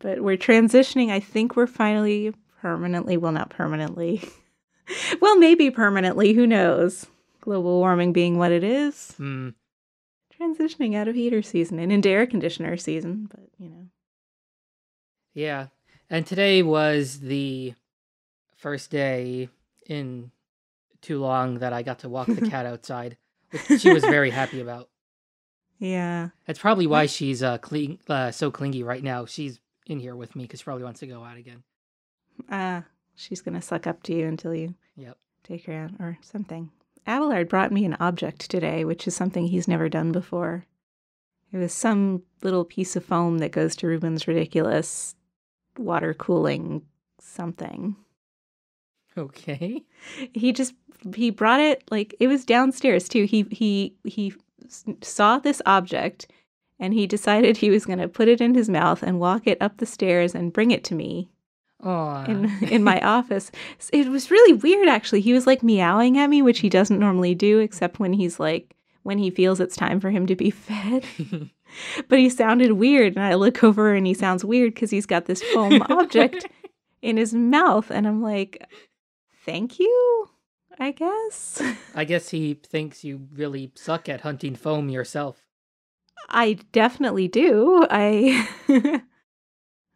but we're transitioning. I think we're finally permanently, well, not permanently. well, maybe permanently. Who knows? Global warming being what it is. Hmm. Transitioning out of heater season and into air conditioner season, but you know. Yeah. And today was the first day in too long that I got to walk the cat outside, which she was very happy about. Yeah. That's probably why she's uh, cling- uh so clingy right now. She's in here with me because she probably wants to go out again. Uh, she's going to suck up to you until you Yep. take her out or something. Abelard brought me an object today, which is something he's never done before. It was some little piece of foam that goes to Ruben's ridiculous water cooling something. Okay. He just he brought it like it was downstairs too. He he he saw this object and he decided he was going to put it in his mouth and walk it up the stairs and bring it to me Oh. in in my office. It was really weird actually. He was like meowing at me, which he doesn't normally do except when he's like when he feels it's time for him to be fed. but he sounded weird and I look over and he sounds weird cuz he's got this foam object in his mouth and I'm like thank you, I guess. I guess he thinks you really suck at hunting foam yourself. I definitely do. I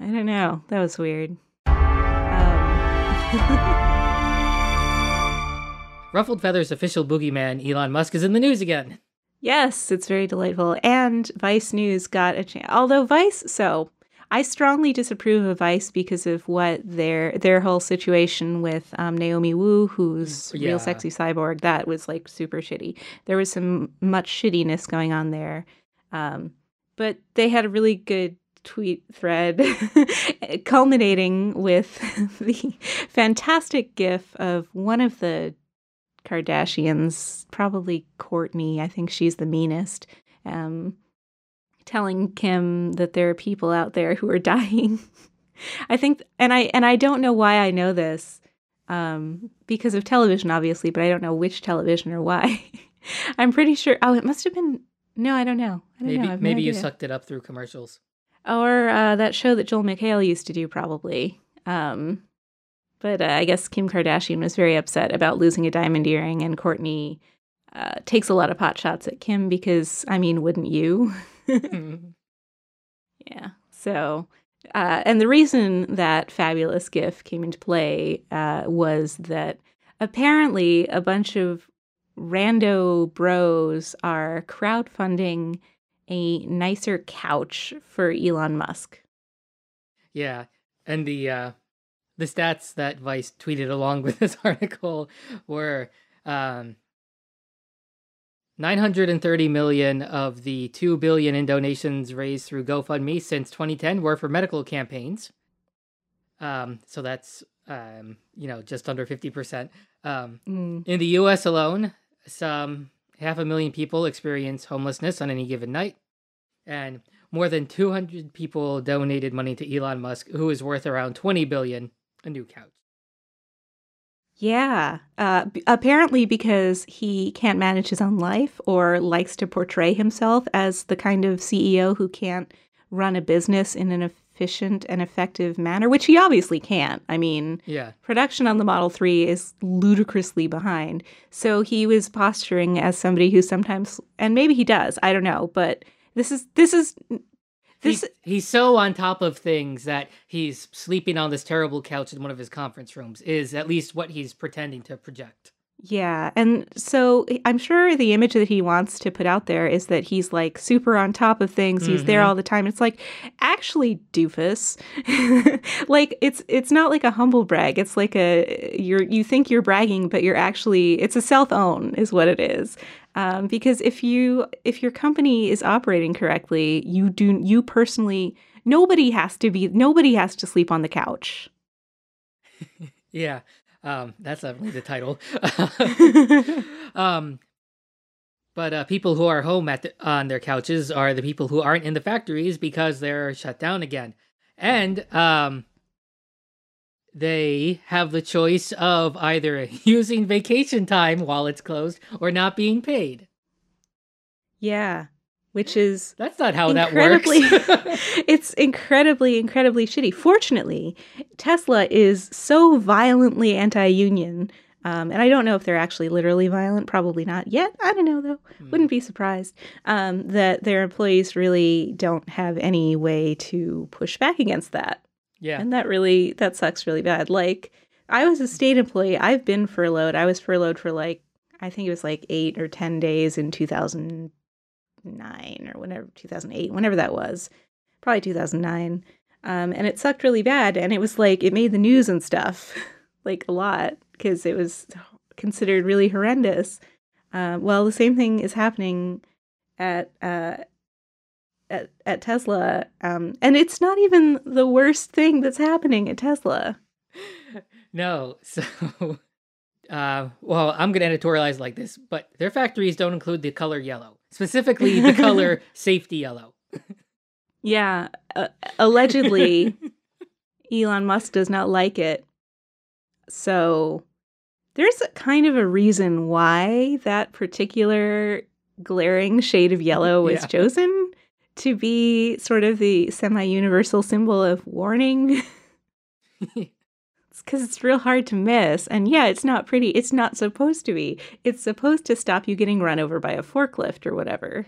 I don't know. That was weird. Um, Ruffled Feathers official boogeyman Elon Musk is in the news again. yes, it's very delightful. And Vice News got a chance. Although Vice, so I strongly disapprove of Vice because of what their their whole situation with um, Naomi Wu, who's Yeah. real sexy cyborg. That was like super shitty. There was some much shittiness going on there. Um, but they had a really good tweet thread culminating with the fantastic gif of one of the Kardashians, probably Kourtney. I think she's the meanest. Um, telling Kim that there are people out there who are dying. I think, and I and I don't know why I know this, um, because of television, obviously, but I don't know which television or why. I'm pretty sure. Oh, it must have been. No, I don't know. I don't Maybe know. Have no you sucked it up through commercials. Or uh, that show that Joel McHale used to do, probably. Um, but uh, I guess Kim Kardashian was very upset about losing a diamond earring, and Kourtney uh, takes a lot of pot shots at Kim because, I mean, wouldn't you? yeah. So, uh, and the reason that fabulous GIF came into play uh, was that apparently a bunch of rando bros are crowdfunding a nicer couch for Elon Musk. yeah, and the uh, the stats that Vice tweeted along with this article were um, 930 million of the 2 billion in donations raised through GoFundMe since 2010 were for medical campaigns. Um, so that's um, you know just under 50%. Um, Mm. in the US alone, some half a million people experience homelessness on any given night. And more than 200 people donated money to Elon Musk, who is worth around 20 billion, a new couch. Yeah. Uh, b- apparently, because he can't manage his own life or likes to portray himself as the kind of CEO who can't run a business in an efficient and effective manner, which he obviously can't. I mean, Yeah. production on the Model 3 is ludicrously behind. So he was posturing as somebody who sometimes, and maybe he does, I don't know, but this is, this is, this, He's, he's so on top of things that he's sleeping on this terrible couch in one of his conference rooms, is at least what he's pretending to project. Yeah. And so I'm sure the image that he wants to put out there is that he's like super on top of things. He's there Mhm. all the time. It's like, actually, doofus. like it's it's not like a humble brag. It's like a you're you think you're bragging, but you're actually it's a self own is what it is. Um, because if you if your company is operating correctly, you do you personally nobody has to be nobody has to sleep on the couch. Yeah. Um, that's definitely the title. um, but uh, people who are home at the, on their couches are the people who aren't in the factories because they're shut down again, and um, they have the choice of either using vacation time while it's closed or not being paid. Yeah. Which is That's not how that works. it's incredibly incredibly shitty. Fortunately tesla is so violently anti-union um, and i don't know if they're actually literally violent probably not yet. I don't know though. Hmm. wouldn't be surprised um, that their employees really don't have any way to push back against that. Yeah. and that really that sucks really bad. Like i was a state employee. I've been furloughed. I was furloughed for like i think it was like eight or ten days in 2009 or whenever 2008 whenever that was probably 2009 um, and it sucked really bad and it was like it made the news and stuff like a lot because it was considered really horrendous uh, well the same thing is happening at uh, at, at Tesla. Um, and it's not even the worst thing that's happening at Tesla. No, so uh, well, I'm gonna editorialize like this, but their factories don't include the color yellow, specifically the color safety yellow. Yeah, uh, allegedly, Elon Musk does not like it. So there's a kind of a reason why that particular glaring shade of yellow was Yeah. chosen to be sort of the semi universal symbol of warning. Because it's real hard to miss. And yeah, it's not pretty. It's not supposed to be. It's supposed to stop you getting run over by a forklift or whatever.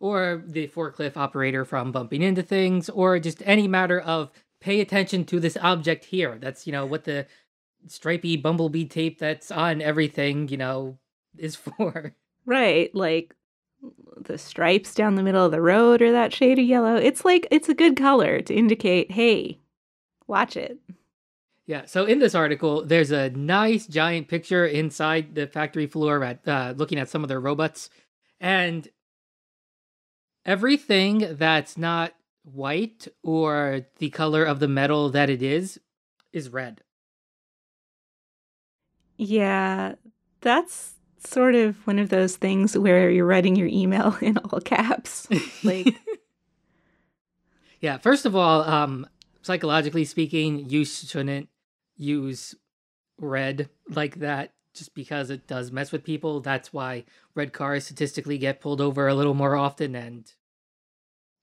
or the forklift operator from bumping into things, or just any matter of pay attention to this object here. That's, you know, what the stripy bumblebee tape that's on everything, you know, is for. Right. Like the stripes down the middle of the road or that shade of yellow. It's like, it's a good color to indicate, hey, watch it. Yeah, so in this article, there's a nice giant picture inside the factory floor at uh, looking at some of their robots, and everything that's not white or the color of the metal that it is is red. Yeah, that's sort of one of those things where you're writing your email in all caps. Like, yeah, first of all, um, psychologically speaking, you shouldn't use red like that just because it does mess with people. That's why red cars statistically get pulled over a little more often and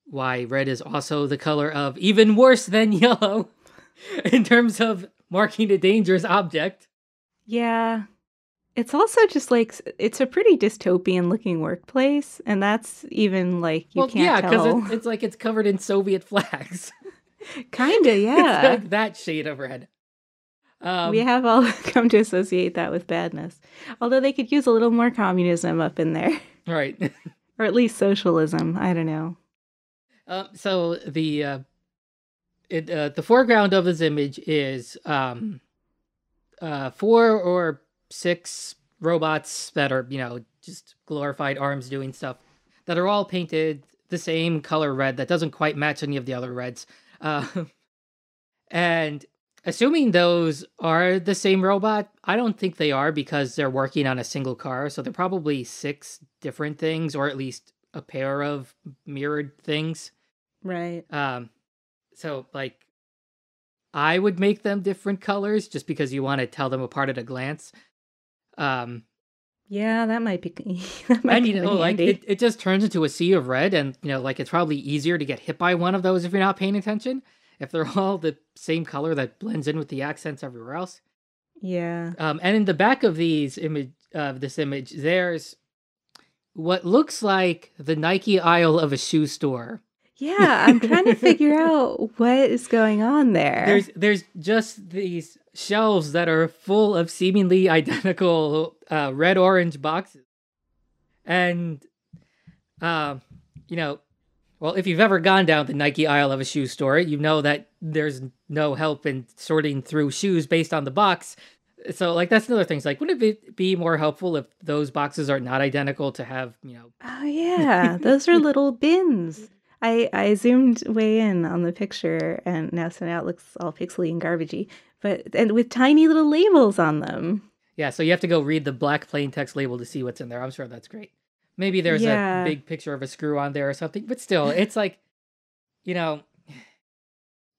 why red is also the color of even worse than yellow in terms of marking a dangerous object. yeah. It's also just like, it's a pretty dystopian looking workplace. And that's even like, you well, can't yeah, tell. it's, it's like it's covered in Soviet flags. Kinda, yeah. like that shade of red. Um, we have all come to associate that with badness. Although they could use a little more communism up in there, right. or at least socialism. I don't know. Um, so the uh, it uh, the foreground of this image is um, uh, four or six robots that are you know just glorified arms doing stuff that are all painted the same color red that doesn't quite match any of the other reds. Uh, and assuming those are the same robot, I don't think they are because they're working on a single car. So they're probably six different things, or at least a pair of mirrored things. Right. Um, so like, I would make them different colors just because you want to tell them apart at a glance. Um, Yeah, that might be. that might and be you know, like it, it just turns into a sea of red, and you know, like it's probably easier to get hit by one of those if you're not paying attention. If they're all the same color that blends in with the accents everywhere else. yeah. Um, and in the back of these image of this image, there's what looks like the Nike aisle of a shoe store. Yeah, I'm trying to figure out what is going on there. There's there's just these shelves that are full of seemingly identical uh, red orange boxes, and um, you know, well, if you've ever gone down the Nike aisle of a shoe store, you know that there's no help in sorting through shoes based on the box. So, like, that's another thing. It's like, wouldn't it be more helpful if those boxes are not identical to have, you know, Oh yeah, those are little bins. I I zoomed way in on the picture, and now so now it looks all pixely and garbagey, but and with tiny little labels on them. Yeah, so you have to go read the black plain text label to see what's in there. I'm sure that's great. Maybe there's Yeah. a big picture of a screw on there or something, but still, it's like, you know,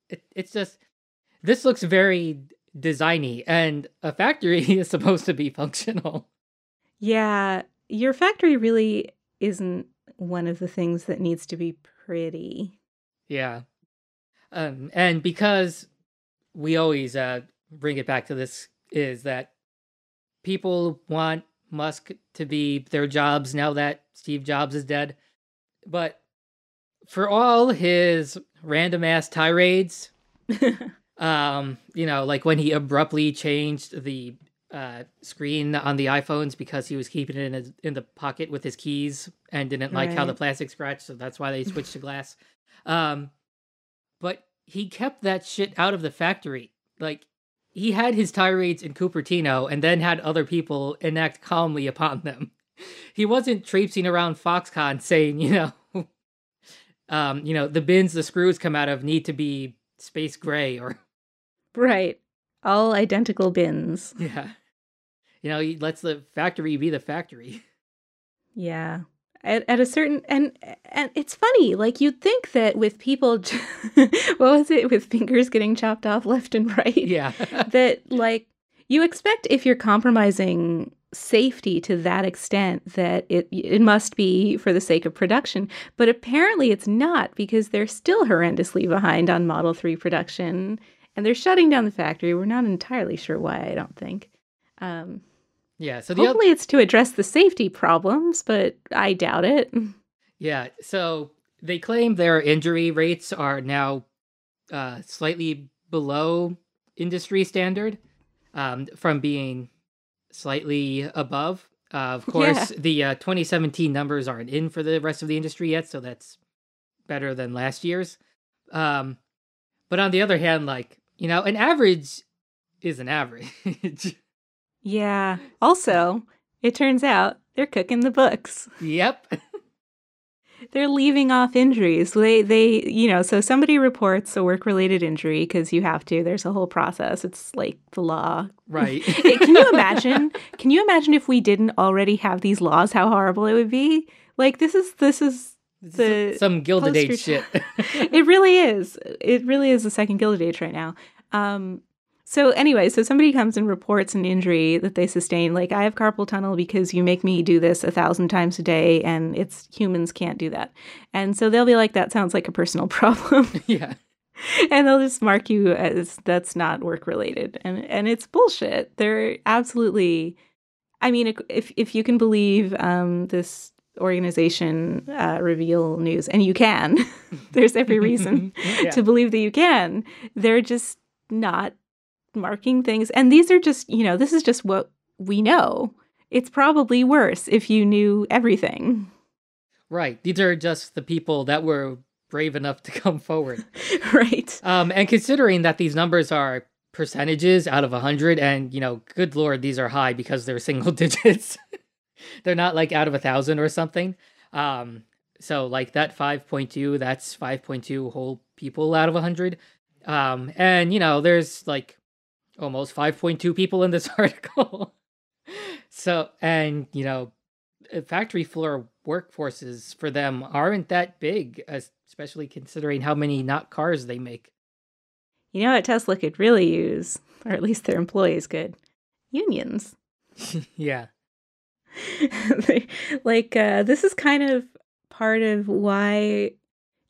it, it's just this looks very designy, and a factory is supposed to be functional. Yeah, your factory really isn't one of the things that needs to be pretty. Yeah. Um, and because we always uh, bring it back to this, is that people want Musk to be their jobs now that Steve Jobs is dead. But for all his random ass tirades, um, you know, like when he abruptly changed the uh, screen on the iPhones because he was keeping it in his, in the pocket with his keys and didn't like how the plastic scratched, so that's why they switched to glass. Um, but he kept that shit out of the factory. Like he had his tirades in Cupertino and then had other people enact calmly upon them. He wasn't traipsing around Foxconn saying, you know, um, you know, the bins the screws come out of need to be space gray or right. All identical bins. yeah. You know, he lets the factory be the factory. Yeah. At, at a certain and and it's funny like you'd think that with people what was it with fingers getting chopped off left and right? Yeah. that like you expect if you're compromising safety to that extent that it it must be for the sake of production. But apparently it's not because they're still horrendously behind on model 3 production and they're shutting down the factory. We're not entirely sure why i don't think. Um yeah. So other, hopefully it's to address the safety problems but i doubt it yeah. So they claim their injury rates are now uh, slightly below industry standard um, from being slightly above. Uh, of course, the uh, 2017 numbers aren't in for the rest of the industry yet, so that's better than last year's. Um, but on the other hand, like, you know, an average is an average. Yeah. Also, it turns out they're cooking the books. yep. They're leaving off injuries. They they, you know, so somebody reports a work-related injury because you have to. There's a whole process. It's like the law. Right. Can you imagine? Can you imagine if we didn't already have these laws how horrible it would be? Like this is this is the Some Gilded Age shit. it really is. It really is the second Gilded Age right now. Um, so anyway, so somebody comes and reports an injury that they sustain. Like I have carpal tunnel because you make me do this a thousand times a day, and it's humans can't do that. And so they'll be like, "That sounds like a personal problem," yeah. and they'll just mark you as that's not work related, and and it's bullshit. They're absolutely. I mean, if if you can believe um, this organization uh, reveal news, and you can, there's every reason Yeah. to believe that you can. They're just not marking things. And these are just, you know, this is just what we know. It's probably worse if you knew everything. Right. These are just the people that were brave enough to come forward. right. Um, and considering that these numbers are percentages out of 100, and, you know, good lord, these are high because they're single digits. they're not like out of a thousand or something. Um, so, like that 5.2, that's 5.2 whole people out of 100. Um, and, you know, there's like almost 5.2 people in this article. so, and, you know, uh, factory floor workforces for them aren't that big, especially considering how many not cars they make. You know what Tesla could really use, or at least their employees could? Unions. yeah. They- like uh, this is kind of part of why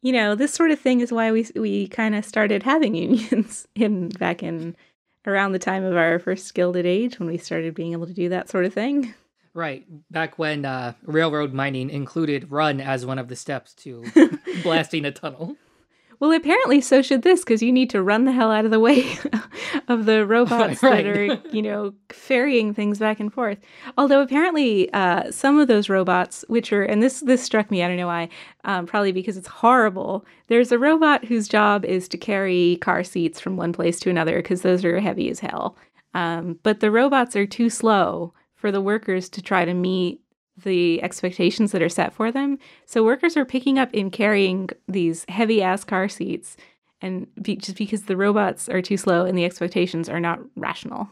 you know this sort of thing is why we we kind of started having unions in back in around the time of our first gilded age when we started being able to do that sort of thing Right. Back when uh, railroad mining included run as one of the steps to blasting a tunnel. Well apparently so should this because you need to run the hell out of the way of the robots Right. that are you know ferrying things back and forth. Although apparently uh, some of those robots which are and this this struck me i don't know why um, probably because it's horrible. There's a robot whose job is to carry car seats from one place to another because those are heavy as hell. Um, but the robots are too slow for the workers to try to meet the expectations that are set for them so workers are picking up and carrying these heavy ass car seats and be, just because the robots are too slow and the expectations are not rational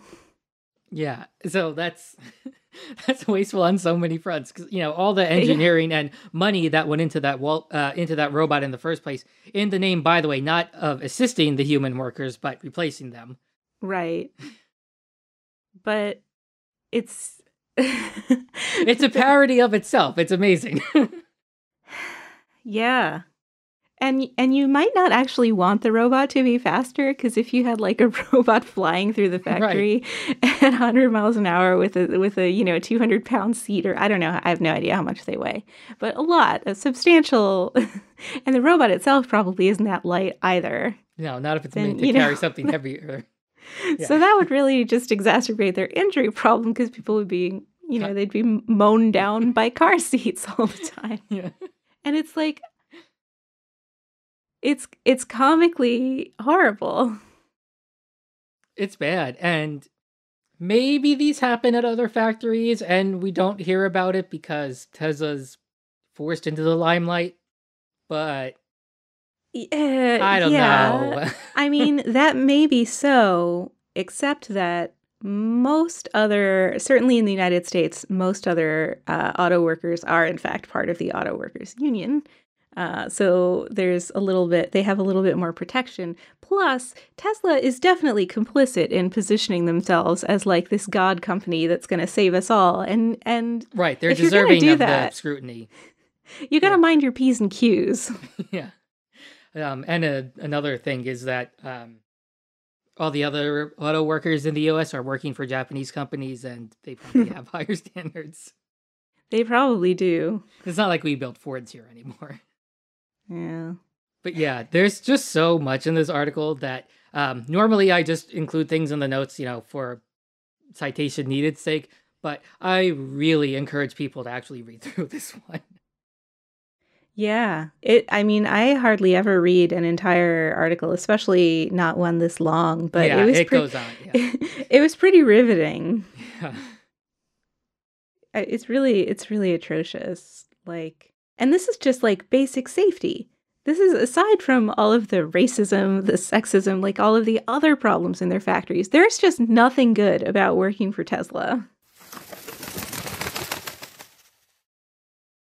Yeah. So that's that's wasteful on so many fronts because you know all the engineering and money that went into that wall uh, into that robot in the first place. In the name, by the way, not of assisting the human workers, but replacing them. right but it's It's a parody of itself. It's amazing. Yeah. And and you might not actually want the robot to be faster because if you had like a robot flying through the factory right. at 100 miles an hour with a with a you know 200 pound seat or I don't know I have no idea how much they weigh, but a lot, a substantial, and the robot itself probably isn't that light either. No, not if it's meant to carry know. something heavier. Yeah. So that would really just exacerbate their injury problem because people would be you know they'd be mown down by car seats all the time. Yeah. And it's like it's it's comically horrible. It's bad. And maybe these happen at other factories and we don't hear about it because Tesla's forced into the limelight. But uh, I don't yeah. know. I mean, that may be so, except that most other, certainly in the United States, most other uh, auto workers are in fact part of the auto workers union. Uh, so there's a little bit, they have a little bit more protection. Plus, Tesla is definitely complicit in positioning themselves as like this god company that's going to save us all. And and right, they're deserving of that, the scrutiny. You got to yeah. mind your p's and q's. yeah. Um, and a, another thing is that um, all the other auto workers in the U.S. are working for Japanese companies, and they probably have higher standards. They probably do. It's not like we build Fords here anymore. Yeah. But yeah, there's just so much in this article that um, normally I just include things in the notes, you know, for citation needed sake. But I really encourage people to actually read through this one. Yeah. It I mean, I hardly ever read an entire article, especially not one this long, but yeah, it was it pre- goes on. Yeah. it was pretty riveting. Yeah. It's really it's really atrocious. Like and this is just like basic safety. This is aside from all of the racism, the sexism, like all of the other problems in their factories. There's just nothing good about working for Tesla.